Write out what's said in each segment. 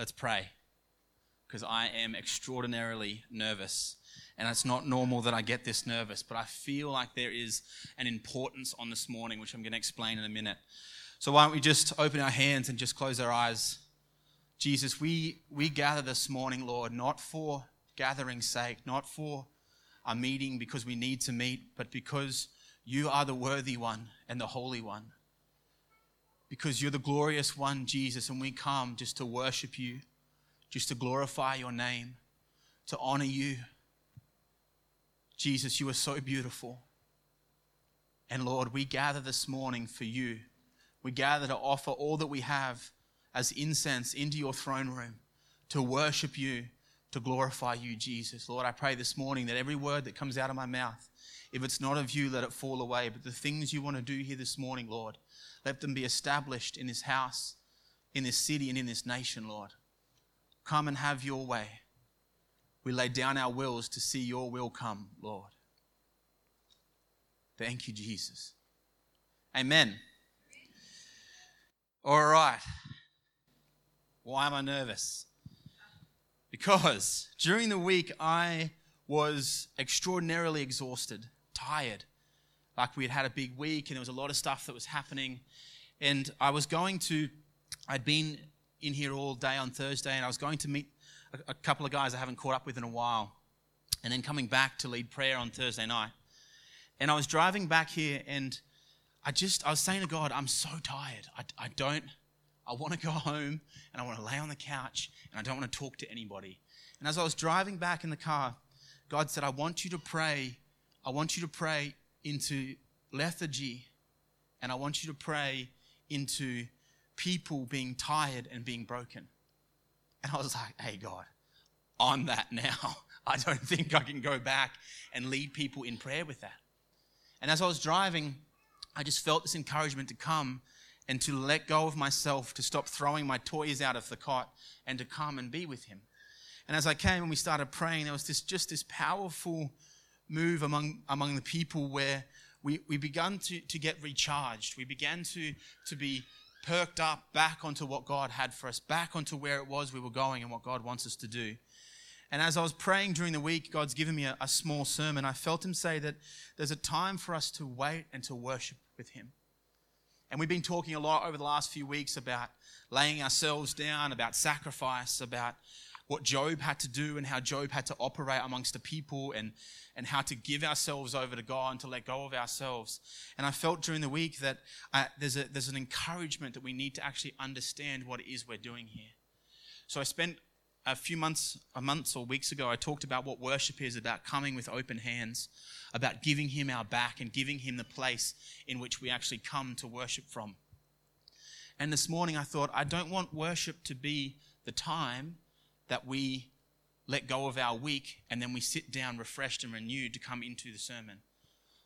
Let's pray because I am extraordinarily nervous. And it's not normal that I get this nervous, but I feel like there is an importance on this morning, which I'm going to explain in a minute. So, why don't we just open our hands and just close our eyes? Jesus, we, we gather this morning, Lord, not for gathering's sake, not for a meeting because we need to meet, but because you are the worthy one and the holy one. Because you're the glorious one, Jesus, and we come just to worship you, just to glorify your name, to honor you. Jesus, you are so beautiful. And Lord, we gather this morning for you. We gather to offer all that we have as incense into your throne room to worship you, to glorify you, Jesus. Lord, I pray this morning that every word that comes out of my mouth, if it's not of you, let it fall away. But the things you want to do here this morning, Lord, let them be established in this house, in this city, and in this nation, Lord. Come and have your way. We lay down our wills to see your will come, Lord. Thank you, Jesus. Amen. All right. Why am I nervous? Because during the week I was extraordinarily exhausted, tired. Like we had had a big week and there was a lot of stuff that was happening. And I was going to, I'd been in here all day on Thursday and I was going to meet a, a couple of guys I haven't caught up with in a while. And then coming back to lead prayer on Thursday night. And I was driving back here and I just, I was saying to God, I'm so tired. I, I don't, I want to go home and I want to lay on the couch and I don't want to talk to anybody. And as I was driving back in the car, God said, I want you to pray. I want you to pray into lethargy and I want you to pray into people being tired and being broken. And I was like, hey, God, on that now. I don't think I can go back and lead people in prayer with that. And as I was driving, I just felt this encouragement to come and to let go of myself, to stop throwing my toys out of the cot and to come and be with Him. And as I came and we started praying, there was this just this powerful move among, among the people where we, we began to, to get recharged. We began to, to be perked up back onto what God had for us, back onto where it was we were going and what God wants us to do. And as I was praying during the week, God's given me a, a, small sermon. I felt Him say that there's a time for us to wait and to worship with Him. And we've been talking a lot over the last few weeks about laying ourselves down, about sacrifice, about what Job had to do and how Job had to operate amongst the people and, and how to give ourselves over to God and to let go of ourselves. And I felt during the week that uh, there's, a, there's an encouragement that we need to actually understand what it is we're doing here. So I spent a few months, a months or weeks ago, I talked about what worship is about coming with open hands, about giving Him our back and giving Him the place in which we actually come to worship from. And this morning I thought, I don't want worship to be the time that we let go of our week and then we sit down refreshed and renewed to come into the sermon.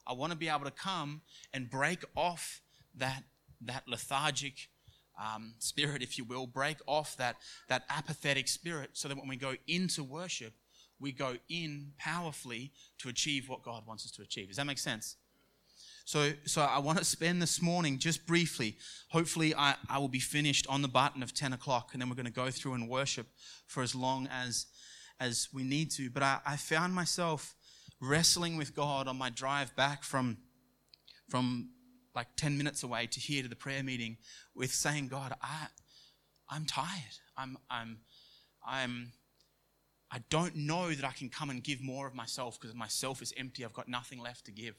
I want to be able to come and break off that, that lethargic um, spirit, if you will, break off that, that apathetic spirit so that when we go into worship, we go in powerfully to achieve what God wants us to achieve. Does that make sense? So, so I want to spend this morning just briefly. Hopefully, I, I will be finished on the button of 10 o'clock, and then we're going to go through and worship for as long as, as we need to. But I, I found myself wrestling with God on my drive back from, from like 10 minutes away to here to the prayer meeting with saying, God, I, I'm tired. I'm, I'm, I'm, I don't know that I can come and give more of myself because myself is empty. I've got nothing left to give.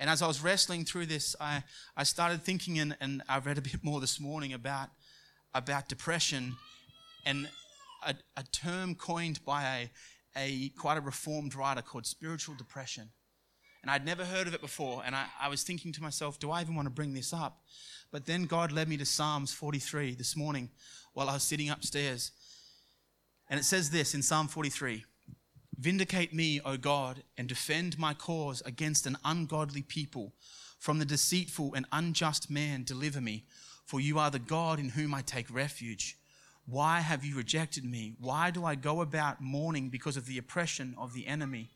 And as I was wrestling through this, I, I started thinking, and, and I read a bit more this morning about, about depression and a, a term coined by a, a quite a reformed writer called spiritual depression. And I'd never heard of it before. And I, I was thinking to myself, do I even want to bring this up? But then God led me to Psalms 43 this morning while I was sitting upstairs. And it says this in Psalm 43 Vindicate me, O God, and defend my cause against an ungodly people. From the deceitful and unjust man, deliver me, for you are the God in whom I take refuge. Why have you rejected me? Why do I go about mourning because of the oppression of the enemy?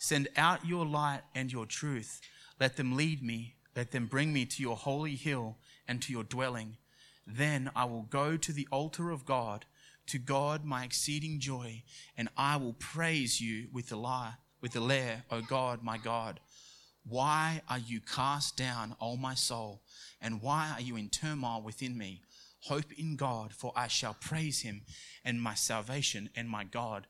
Send out your light and your truth. Let them lead me. Let them bring me to your holy hill and to your dwelling. Then I will go to the altar of God to God my exceeding joy, and I will praise you with the lyre, with the lyre, O God, my God. Why are you cast down, O my soul, and why are you in turmoil within me? Hope in God, for I shall praise him and my salvation and my God.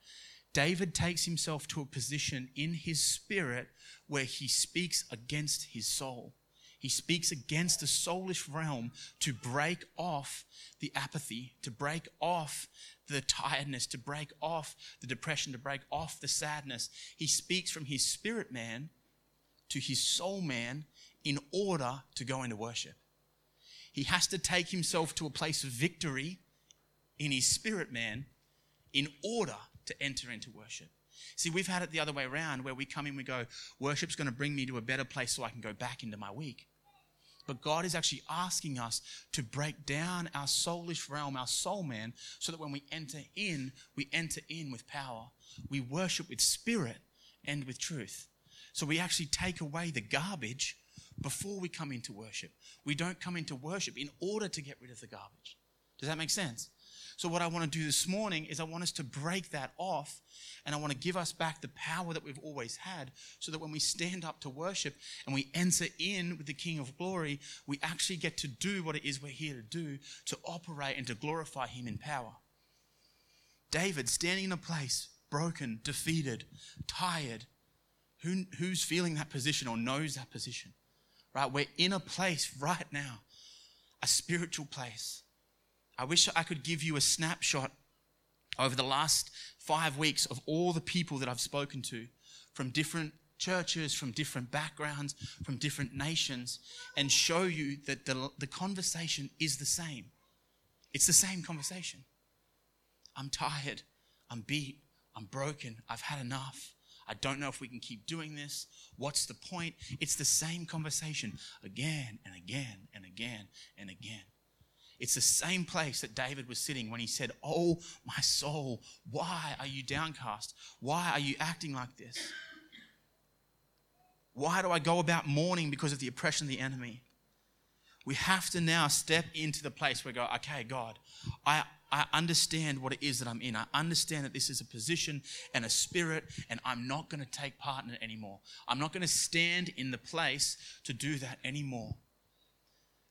David takes himself to a position in his spirit where he speaks against his soul. He speaks against the soulish realm to break off the apathy, to break off the tiredness, to break off the depression, to break off the sadness. He speaks from his spirit man to his soul man in order to go into worship. He has to take himself to a place of victory in his spirit man in order to enter into worship. See, we've had it the other way around where we come in, we go, worship's going to bring me to a better place so I can go back into my week. But God is actually asking us to break down our soulish realm, our soul man, so that when we enter in, we enter in with power. We worship with spirit and with truth. So we actually take away the garbage before we come into worship. We don't come into worship in order to get rid of the garbage. Does that make sense? So, what I want to do this morning is I want us to break that off and I want to give us back the power that we've always had so that when we stand up to worship and we enter in with the King of Glory, we actually get to do what it is we're here to do to operate and to glorify Him in power. David standing in a place broken, defeated, tired. Who, who's feeling that position or knows that position? Right? We're in a place right now, a spiritual place I wish I could give you a snapshot over the last five weeks of all the people that I've spoken to from different churches, from different backgrounds, from different nations, and show you that the, the conversation is the same. It's the same conversation. I'm tired. I'm beat. I'm broken. I've had enough. I don't know if we can keep doing this. What's the point? It's the same conversation again and again and again and again. It's the same place that David was sitting when he said, Oh, my soul, why are you downcast? Why are you acting like this? Why do I go about mourning because of the oppression of the enemy? We have to now step into the place where we go, okay, God, I, I understand what it is that I'm in. I understand that this is a position and a spirit, and I'm not going to take part in it anymore. I'm not going to stand in the place to do that anymore.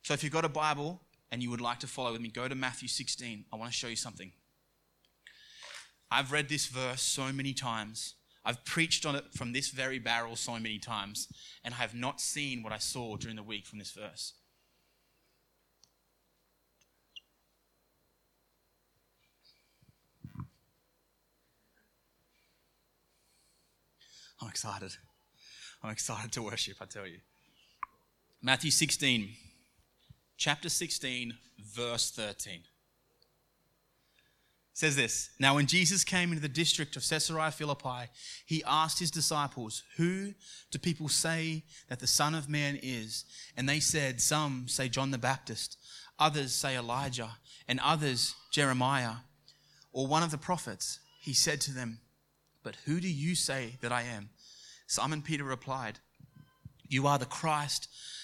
So if you've got a Bible, and you would like to follow with me, go to Matthew 16. I want to show you something. I've read this verse so many times. I've preached on it from this very barrel so many times, and I have not seen what I saw during the week from this verse. I'm excited. I'm excited to worship, I tell you. Matthew 16 chapter 16, verse 13. says this Now, when Jesus came into the district of Caesarea Philippi, he asked his disciples, Who do people say that the Son of Man is? And they said, Some say John the Baptist, others say Elijah, and others Jeremiah, or one of the prophets. He said to them, But who do you say that I am? Simon Peter replied, You are the Christ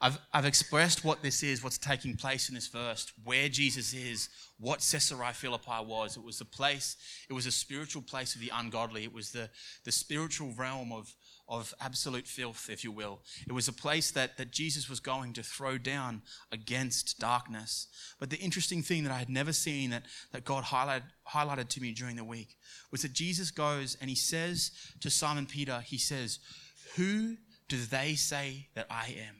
I've, I've expressed what this is, what's taking place in this verse, where Jesus is, what Caesarea Philippi was. It was a place, it was a spiritual place of the ungodly. It was the, the spiritual realm of, of absolute filth, if you will. It was a place that, that Jesus was going to throw down against darkness. But the interesting thing that I had never seen that, that God highlighted, highlighted to me during the week was that Jesus goes and he says to Simon Peter, he says, Who do they say that I am?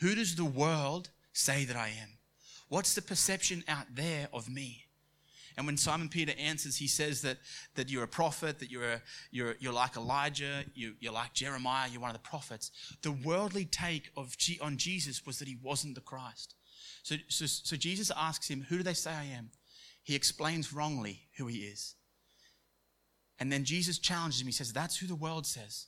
Who does the world say that I am? What's the perception out there of me? And when Simon Peter answers, he says that, that you're a prophet, that you're, a, you're, you're like Elijah, you, you're like Jeremiah, you're one of the prophets. The worldly take of G, on Jesus was that he wasn't the Christ. So, so, so Jesus asks him, Who do they say I am? He explains wrongly who he is. And then Jesus challenges him. He says, That's who the world says.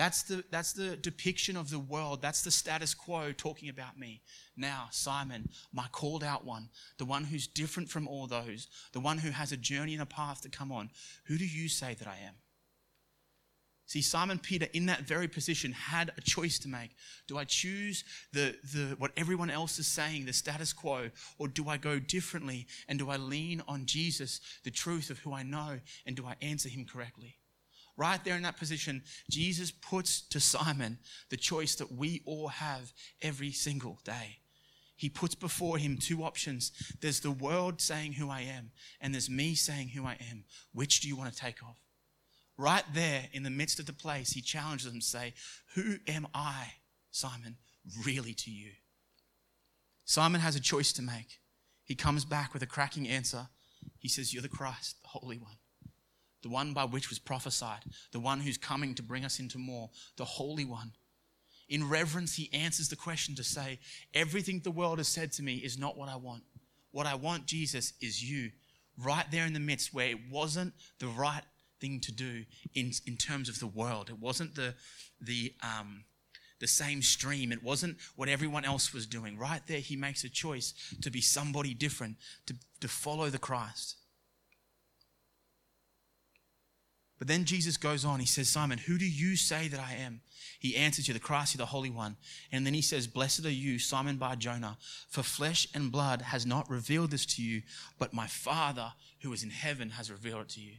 That's the, that's the depiction of the world. That's the status quo talking about me. Now, Simon, my called out one, the one who's different from all those, the one who has a journey and a path to come on, who do you say that I am? See, Simon Peter, in that very position, had a choice to make. Do I choose the, the, what everyone else is saying, the status quo, or do I go differently and do I lean on Jesus, the truth of who I know, and do I answer him correctly? Right there in that position, Jesus puts to Simon the choice that we all have every single day. He puts before him two options. There's the world saying who I am, and there's me saying who I am. Which do you want to take off? Right there in the midst of the place, he challenges them to say, Who am I, Simon, really to you? Simon has a choice to make. He comes back with a cracking answer. He says, You're the Christ, the Holy One the one by which was prophesied, the one who's coming to bring us into more, the Holy One. In reverence, he answers the question to say, Everything the world has said to me is not what I want. What I want, Jesus, is you, right there in the midst where it wasn't the right thing to do in, in terms of the world. It wasn't the, the, um, the same stream. It wasn't what everyone else was doing. Right there, he makes a choice to be somebody different, to, to follow the Christ. But then Jesus goes on. He says, Simon, who do you say that I am? He answers you, the Christ, the Holy One. And then he says, Blessed are you, Simon Bar Jonah, for flesh and blood has not revealed this to you, but my Father who is in heaven has revealed it to you.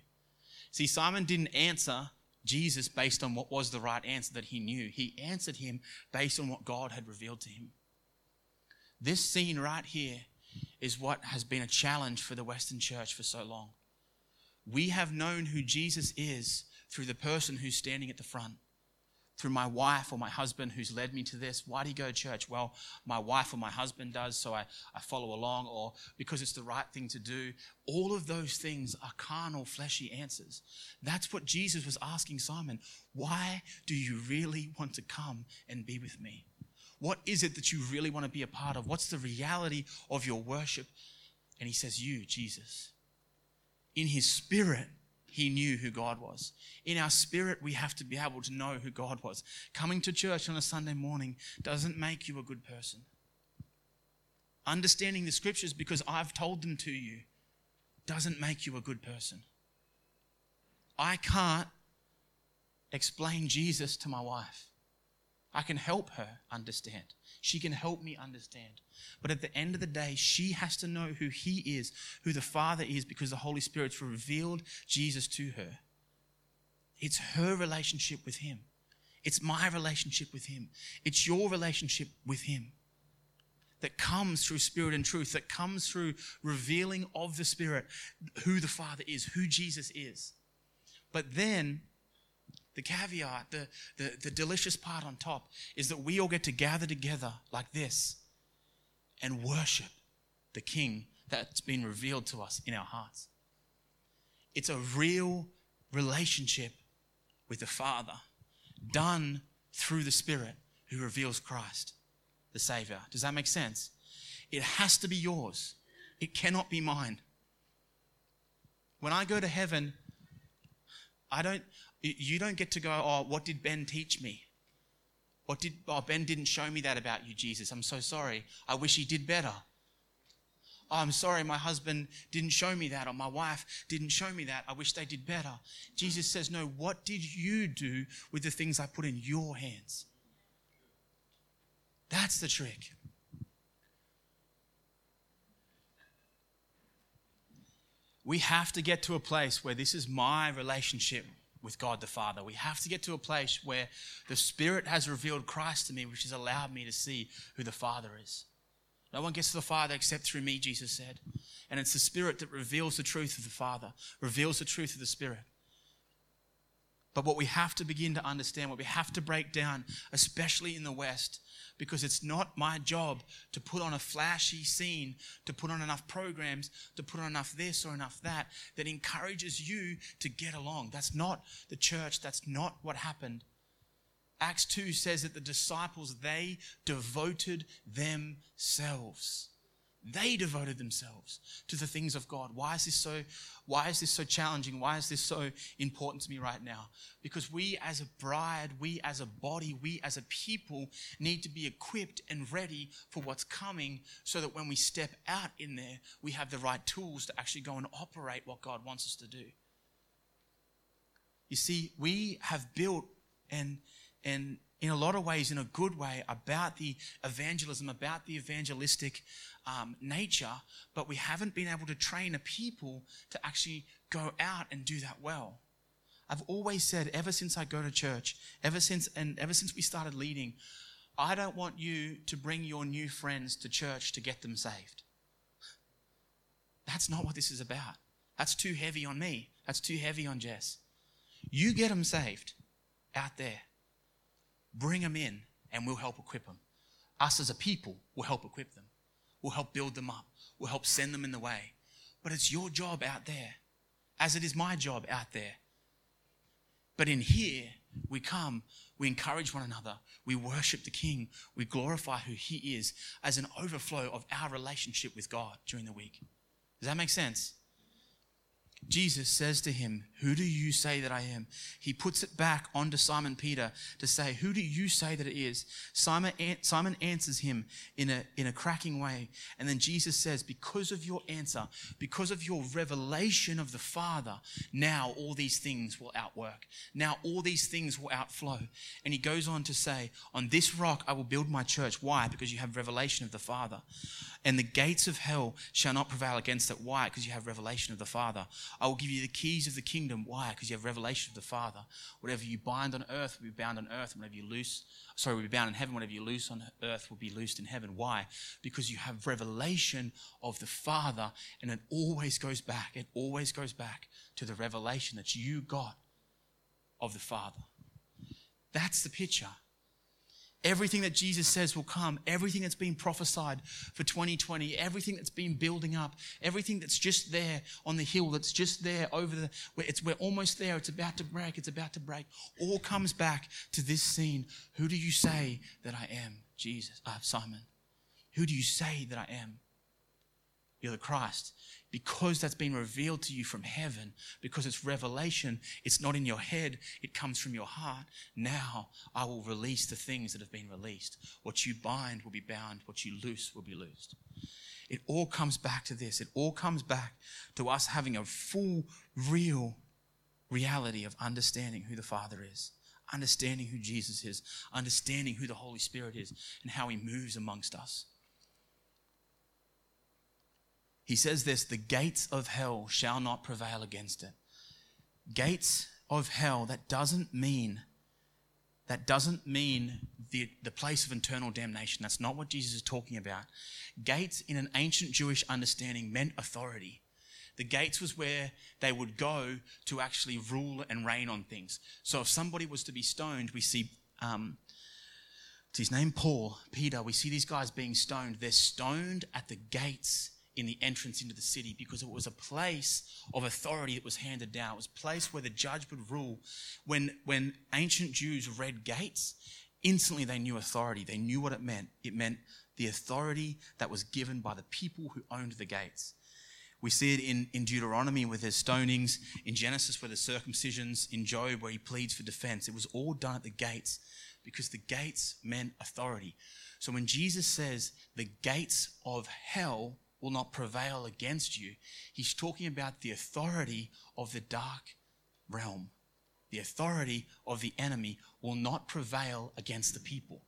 See, Simon didn't answer Jesus based on what was the right answer that he knew. He answered him based on what God had revealed to him. This scene right here is what has been a challenge for the Western church for so long. We have known who Jesus is through the person who's standing at the front, through my wife or my husband who's led me to this. Why do you go to church? Well, my wife or my husband does, so I, I follow along, or because it's the right thing to do. All of those things are carnal, fleshy answers. That's what Jesus was asking Simon. Why do you really want to come and be with me? What is it that you really want to be a part of? What's the reality of your worship? And he says, You, Jesus in his spirit, he knew who God was. In our spirit, we have to be able to know who God was. Coming to church on a Sunday morning doesn't make you a good person. Understanding the scriptures because I've told them to you doesn't make you a good person. I can't explain Jesus to my wife. I can help her understand. She can help me understand. But at the end of the day, she has to know who He is, who the Father is, because the Holy Spirit's revealed Jesus to her. It's her relationship with Him. It's my relationship with Him. It's your relationship with Him that comes through Spirit and truth, that comes through revealing of the Spirit who the Father is, who Jesus is. But then the caveat, the, the, the delicious part on top is that we all get to gather together like this and worship the King that's been revealed to us in our hearts. It's a real relationship with the Father done through the Spirit who reveals Christ, the Savior. Does that make sense? It has to be yours, it cannot be mine. When I go to heaven, I don't, you don't get to go, oh, what did Ben teach me? What did, oh, Ben didn't show me that about you, Jesus. I'm so sorry. I wish he did better. Oh, I'm sorry, my husband didn't show me that, or my wife didn't show me that. I wish they did better. Jesus says, No, what did you do with the things I put in your hands? That's the trick. We have to get to a place where this is my relationship with God the Father. We have to get to a place where the Spirit has revealed Christ to me, which has allowed me to see who the Father is. No one gets to the Father except through me, Jesus said. And it's the Spirit that reveals the truth of the Father, reveals the truth of the Spirit. But what we have to begin to understand, what we have to break down, especially in the West, because it's not my job to put on a flashy scene, to put on enough programs, to put on enough this or enough that, that encourages you to get along. That's not the church. That's not what happened. Acts 2 says that the disciples, they devoted themselves. They devoted themselves to the things of God. Why is this so why is this so challenging? Why is this so important to me right now? Because we as a bride, we as a body, we as a people need to be equipped and ready for what's coming so that when we step out in there, we have the right tools to actually go and operate what God wants us to do. You see, we have built and and in a lot of ways, in a good way, about the evangelism, about the evangelistic um, nature, but we haven't been able to train a people to actually go out and do that well. I've always said, ever since I go to church, ever since and ever since we started leading, I don't want you to bring your new friends to church to get them saved. That's not what this is about. That's too heavy on me. That's too heavy on Jess. You get them saved out there. Bring them in, and we'll help equip them. Us as a people will help equip them. We'll help build them up. We'll help send them in the way. But it's your job out there, as it is my job out there. But in here, we come, we encourage one another, we worship the King, we glorify who He is as an overflow of our relationship with God during the week. Does that make sense? Jesus says to him, Who do you say that I am? He puts it back onto Simon Peter to say, Who do you say that it is? Simon, Simon answers him in a, in a cracking way. And then Jesus says, Because of your answer, because of your revelation of the Father, now all these things will outwork. Now all these things will outflow. And he goes on to say, On this rock I will build my church. Why? Because you have revelation of the Father and the gates of hell shall not prevail against it. Why? Because you have revelation of the Father. I will give you the keys of the kingdom. Why? Because you have revelation of the Father. Whatever you bind on earth will be bound on earth, whatever you loose, sorry, will be bound in heaven. Whatever you loose on earth will be loosed in heaven. Why? Because you have revelation of the Father, and it always goes back. It always goes back to the revelation that you got of the Father. That's the picture. Everything that Jesus says will come, everything that's been prophesied for 2020, everything that's been building up, everything that's just there on the hill, that's just there over the, it's, we're almost there, it's about to break, it's about to break, all comes back to this scene. Who do you say that I am? Jesus, uh, Simon. Who do you say that I am? You're the Christ because that's been revealed to you from heaven, because it's revelation, it's not in your head, it comes from your heart. Now I will release the things that have been released. What you bind will be bound, what you loose will be loosed. It all comes back to this. It all comes back to us having a full, real reality of understanding who the Father is, understanding who Jesus is, understanding who the Holy Spirit is, and how He moves amongst us. He says this the gates of hell shall not prevail against it. Gates of hell, that doesn't mean that doesn't mean the, the place of eternal damnation. That's not what Jesus is talking about. Gates, in an ancient Jewish understanding, meant authority. The gates was where they would go to actually rule and reign on things. So if somebody was to be stoned, we see, um, it's his name Paul, Peter, we see these guys being stoned. They're stoned at the gates in the entrance into the city because it was a place of authority that was handed down. It was a place where the judge would rule. When, when ancient Jews read gates, instantly they knew authority. They knew what it meant. It meant the authority that was given by the people who owned the gates. We see it in, in Deuteronomy with there's stonings, in Genesis where there's circumcisions, in Job where he pleads for defense. It was all done at the gates because the gates meant authority. So when Jesus says the gates of hell will not prevail against you. He's talking about the authority of the dark realm. The authority of the enemy will not prevail against the people.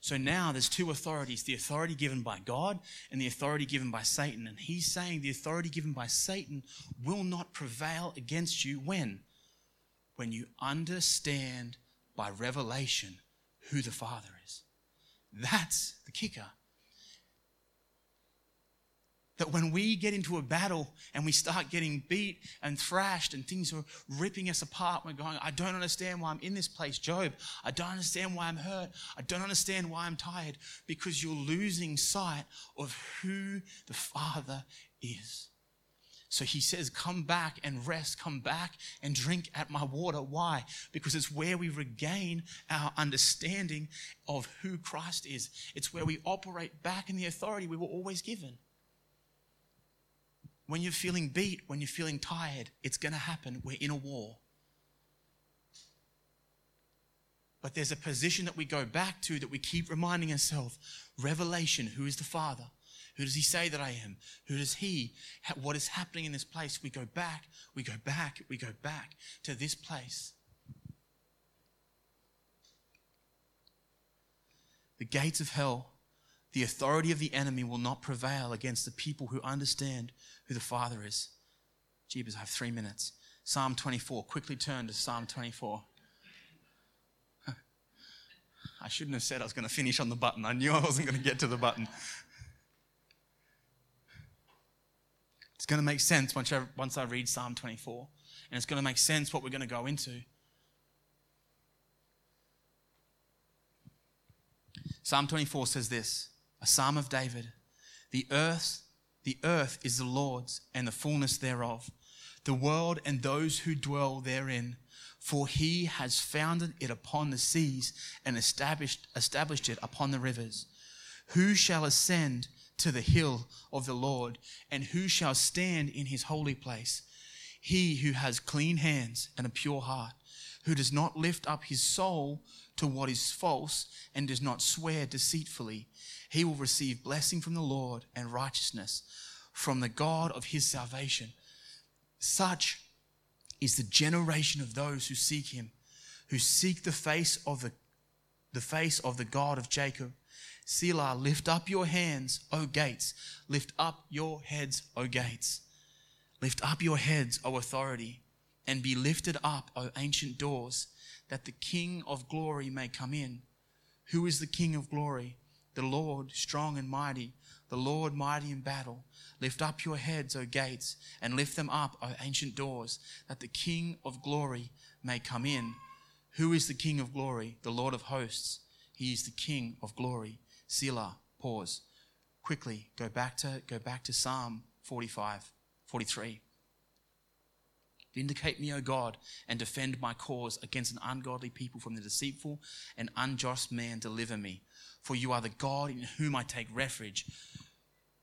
So now there's two authorities the authority given by God and the authority given by Satan. And he's saying the authority given by Satan will not prevail against you when? When you understand by revelation who the Father is. That's the kicker that when we get into a battle and we start getting beat and thrashed and things are ripping us apart, we're going, I don't understand why I'm in this place, Job. I don't understand why I'm hurt. I don't understand why I'm tired because you're losing sight of who the Father is. So he says, Come back and rest, come back and drink at my water. Why? Because it's where we regain our understanding of who Christ is. It's where we operate back in the authority we were always given. When you're feeling beat, when you're feeling tired, it's going to happen. We're in a war. But there's a position that we go back to that we keep reminding ourselves revelation who is the Father? Who does He say that I am? Who does He? What is happening in this place? We go back, we go back, we go back to this place. The gates of hell, the authority of the enemy will not prevail against the people who understand who the Father is. Jeebus, I have three minutes. Psalm 24. Quickly turn to Psalm 24. I shouldn't have said I was going to finish on the button. I knew I wasn't going to get to the button. It's going to make sense once I, once I read Psalm 24. And it's going to make sense what we're going to go into. Psalm 24 says this a psalm of David. The earth, the earth is the Lord's and the fullness thereof, the world and those who dwell therein for he has founded it upon the seas and established, established it upon the rivers. Who shall ascend to the hill of the Lord, and who shall stand in his holy place? He who has clean hands and a pure heart, who does not lift up his soul to what is false and does not swear deceitfully, he will receive blessing from the Lord and righteousness from the God of his salvation. Such is the generation of those who seek him, who seek the face of the, the face of the God of Jacob. Selah, lift up your hands, O gates. Lift up your heads, O gates. Lift up your heads, O authority, and be lifted up, O ancient doors, that the King of glory may come in. Who is the King of glory? The Lord, strong and mighty, the Lord mighty in battle. Lift up your heads, O gates, and lift them up, O ancient doors, that the King of glory may come in. Who is the King of glory? The Lord of hosts. He is the King of glory. Selah. Pause. Quickly go back to go back to Psalm 45, 43. Vindicate me, O God, and defend my cause against an ungodly people from the deceitful and unjust man. Deliver me. For you are the God in whom I take refuge,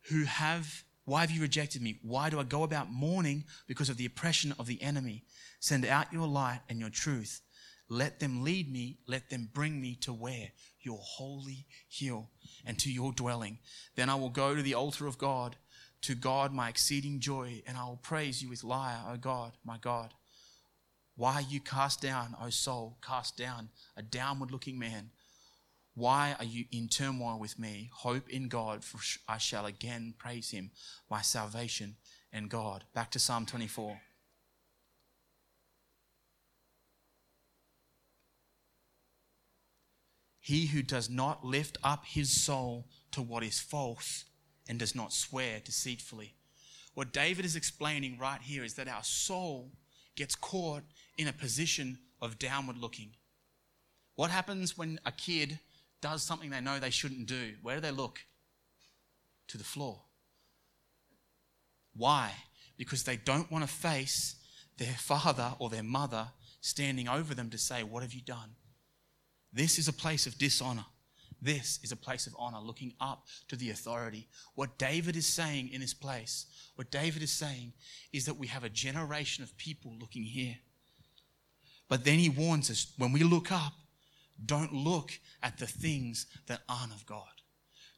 who have why have you rejected me? Why do I go about mourning because of the oppression of the enemy? Send out your light and your truth. Let them lead me, let them bring me to where? Your holy hill and to your dwelling. Then I will go to the altar of God, to God my exceeding joy, and I will praise you with lyre, O God, my God. Why you cast down, O soul, cast down, a downward looking man? Why are you in turmoil with me? Hope in God, for I shall again praise him, my salvation and God. Back to Psalm 24. He who does not lift up his soul to what is false and does not swear deceitfully. What David is explaining right here is that our soul gets caught in a position of downward looking. What happens when a kid does something they know they shouldn't do, where do they look? To the floor. Why? Because they don't want to face their father or their mother standing over them to say, What have you done? This is a place of dishonor. This is a place of honor, looking up to the authority. What David is saying in this place, what David is saying is that we have a generation of people looking here. But then he warns us when we look up, don't look at the things that aren't of God.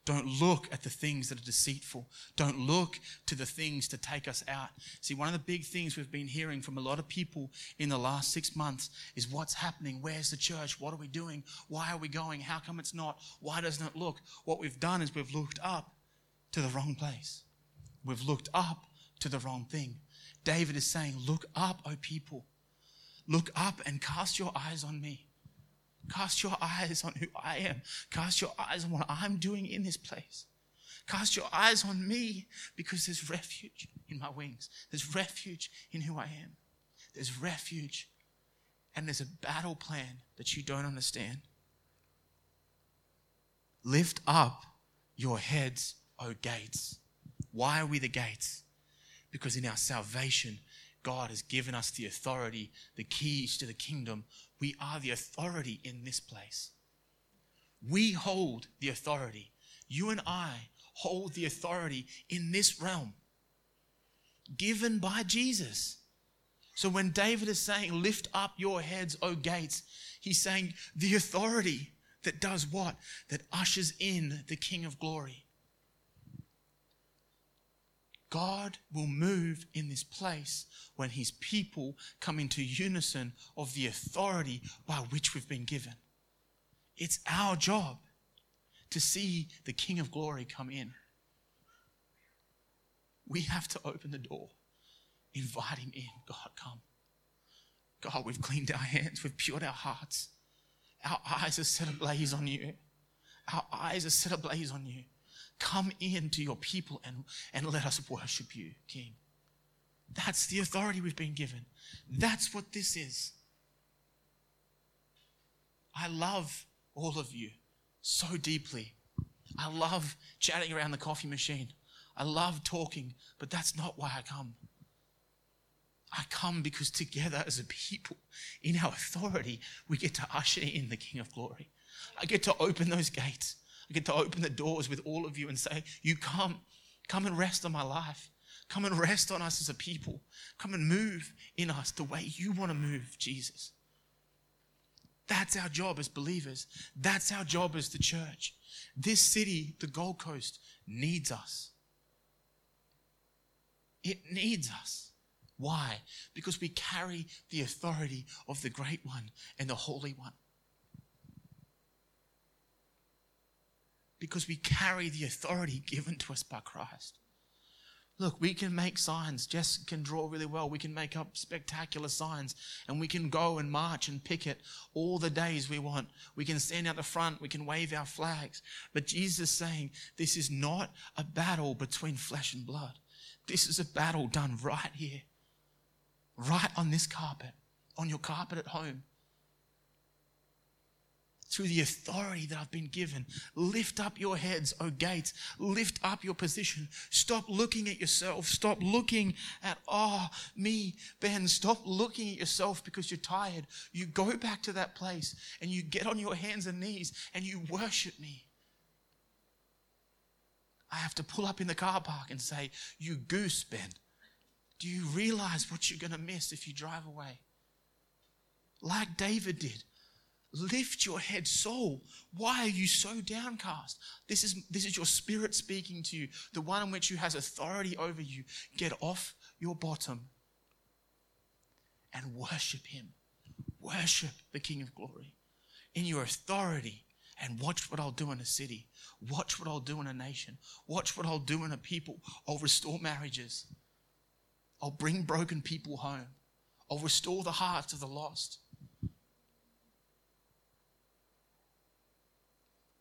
Don't look at the things that are deceitful. Don't look to the things to take us out. See, one of the big things we've been hearing from a lot of people in the last six months is what's happening? Where's the church? What are we doing? Why are we going? How come it's not? Why doesn't it look? What we've done is we've looked up to the wrong place. We've looked up to the wrong thing. David is saying, Look up, O people. Look up and cast your eyes on me. Cast your eyes on who I am. Cast your eyes on what I'm doing in this place. Cast your eyes on me because there's refuge in my wings. There's refuge in who I am. There's refuge and there's a battle plan that you don't understand. Lift up your heads, O gates. Why are we the gates? Because in our salvation, God has given us the authority, the keys to the kingdom. We are the authority in this place. We hold the authority. You and I hold the authority in this realm. given by Jesus. So when David is saying, Lift up your heads, O gates, he's saying the authority that does what? That ushers in the King of glory. God will move in this place when his people come into unison of the authority by which we've been given. It's our job to see the King of glory come in. We have to open the door, invite him in. God, come. God, we've cleaned our hands, we've pured our hearts. Our eyes are set ablaze on you. Our eyes are set ablaze on you. Come in to your people and, and let us worship you, King. That's the authority we've been given. That's what this is. I love all of you so deeply. I love chatting around the coffee machine. I love talking, but that's not why I come. I come because together as a people, in our authority, we get to usher in the King of Glory. I get to open those gates. I get to open the doors with all of you and say, You come, come and rest on my life. Come and rest on us as a people. Come and move in us the way you want to move, Jesus. That's our job as believers. That's our job as the church. This city, the Gold Coast, needs us. It needs us. Why? Because we carry the authority of the Great One and the Holy One. Because we carry the authority given to us by Christ. Look, we can make signs. Jess can draw really well. We can make up spectacular signs and we can go and march and picket all the days we want. We can stand out the front. We can wave our flags. But Jesus is saying this is not a battle between flesh and blood. This is a battle done right here, right on this carpet, on your carpet at home through the authority that I've been given. Lift up your heads, O gates. Lift up your position. Stop looking at yourself. Stop looking at, oh, me, Ben. Stop looking at yourself because you're tired. You go back to that place and you get on your hands and knees and you worship me. I have to pull up in the car park and say, You goose, Ben. Do you realize what you're going to miss if you drive away? Like David did. Lift your head, soul. Why are you so downcast? This is, this is your spirit speaking to you, the one in which you has authority over you. Get off your bottom and worship him. Worship the King of Glory in your authority and watch what I'll do in a city. Watch what I'll do in a nation. Watch what I'll do in a people. I'll restore marriages. I'll bring broken people home. I'll restore the hearts of the lost.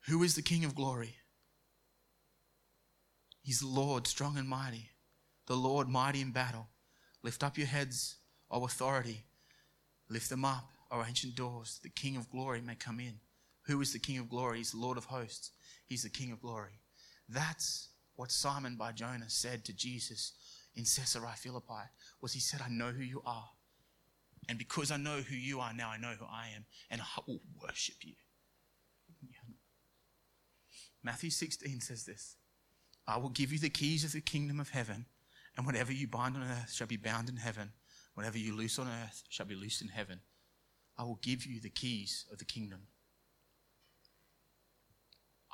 Who is the King of glory? He's the Lord, strong and mighty, the Lord, mighty in battle. Lift up your heads, O authority. Lift them up, O ancient doors. The King of glory may come in. Who is the King of glory? He's the Lord of hosts. He's the King of glory. That's what Simon Bar Jonah said to Jesus in Caesarea Philippi was he said, I know who you are. And because I know who you are, now I know who I am, and I will worship you. Matthew 16 says this I will give you the keys of the kingdom of heaven, and whatever you bind on earth shall be bound in heaven. Whatever you loose on earth shall be loosed in heaven. I will give you the keys of the kingdom.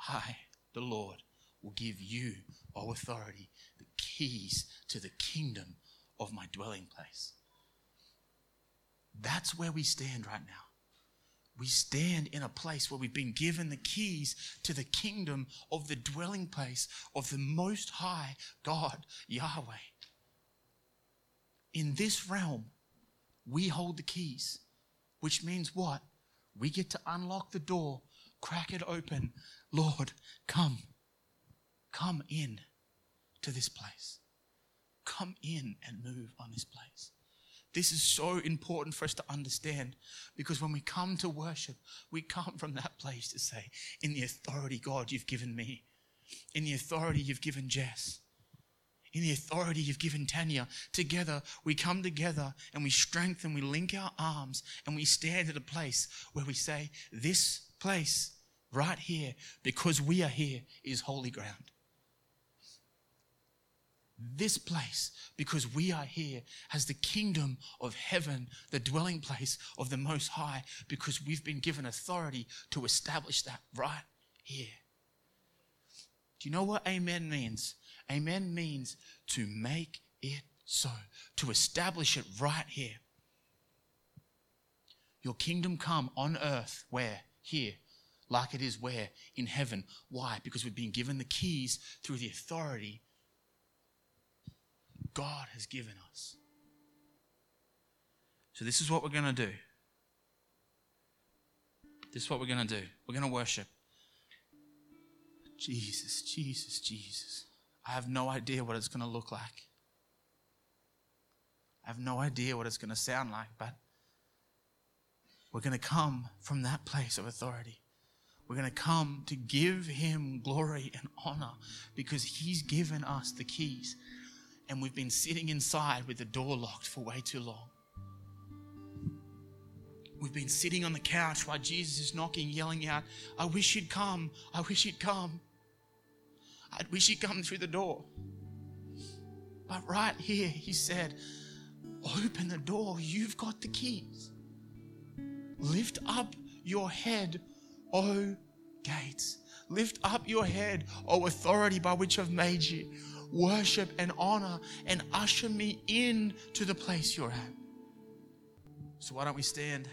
I, the Lord, will give you, O authority, the keys to the kingdom of my dwelling place. That's where we stand right now we stand in a place where we've been given the keys to the kingdom of the dwelling place of the Most High God, Yahweh. In this realm, we hold the keys, which means what? We get to unlock the door, crack it open. Lord, come. Come in to this place. Come in and move on this place. This is so important for us to understand because when we come to worship, we come from that place to say, in the authority, God, you've given me, in the authority you've given Jess, in the authority you've given Tanya, together we come together and we strengthen, we link our arms, and we stand at a place where we say, This place right here, because we are here, is holy ground. This place because we are here as the kingdom of heaven, the dwelling place of the Most High, because we've been given authority to establish that right here. Do you know what amen means? Amen means to make it so, to establish it right here. Your kingdom come on earth, where? Here, like it is where? In heaven. Why? Because we've been given the keys through the authority God has given us. So, this is what we're going to do. This is what we're going to do. We're going to worship. Jesus, Jesus, Jesus. I have no idea what it's going to look like. I have no idea what it's going to sound like, but we're going to come from that place of authority. We're going to come to give him glory and honor because he's given us the keys and we've been sitting inside with the door locked for way too long. We've been sitting on the couch while Jesus is knocking, yelling out, I wish you'd come. I wish you'd come. I wish you'd come through the door. But right here, he said, Open the door. You've got the keys. Lift up your head, O gates. Lift up your head, O authority by which I've made you worship and honor and usher me in to the place you're at. So why don't we stand?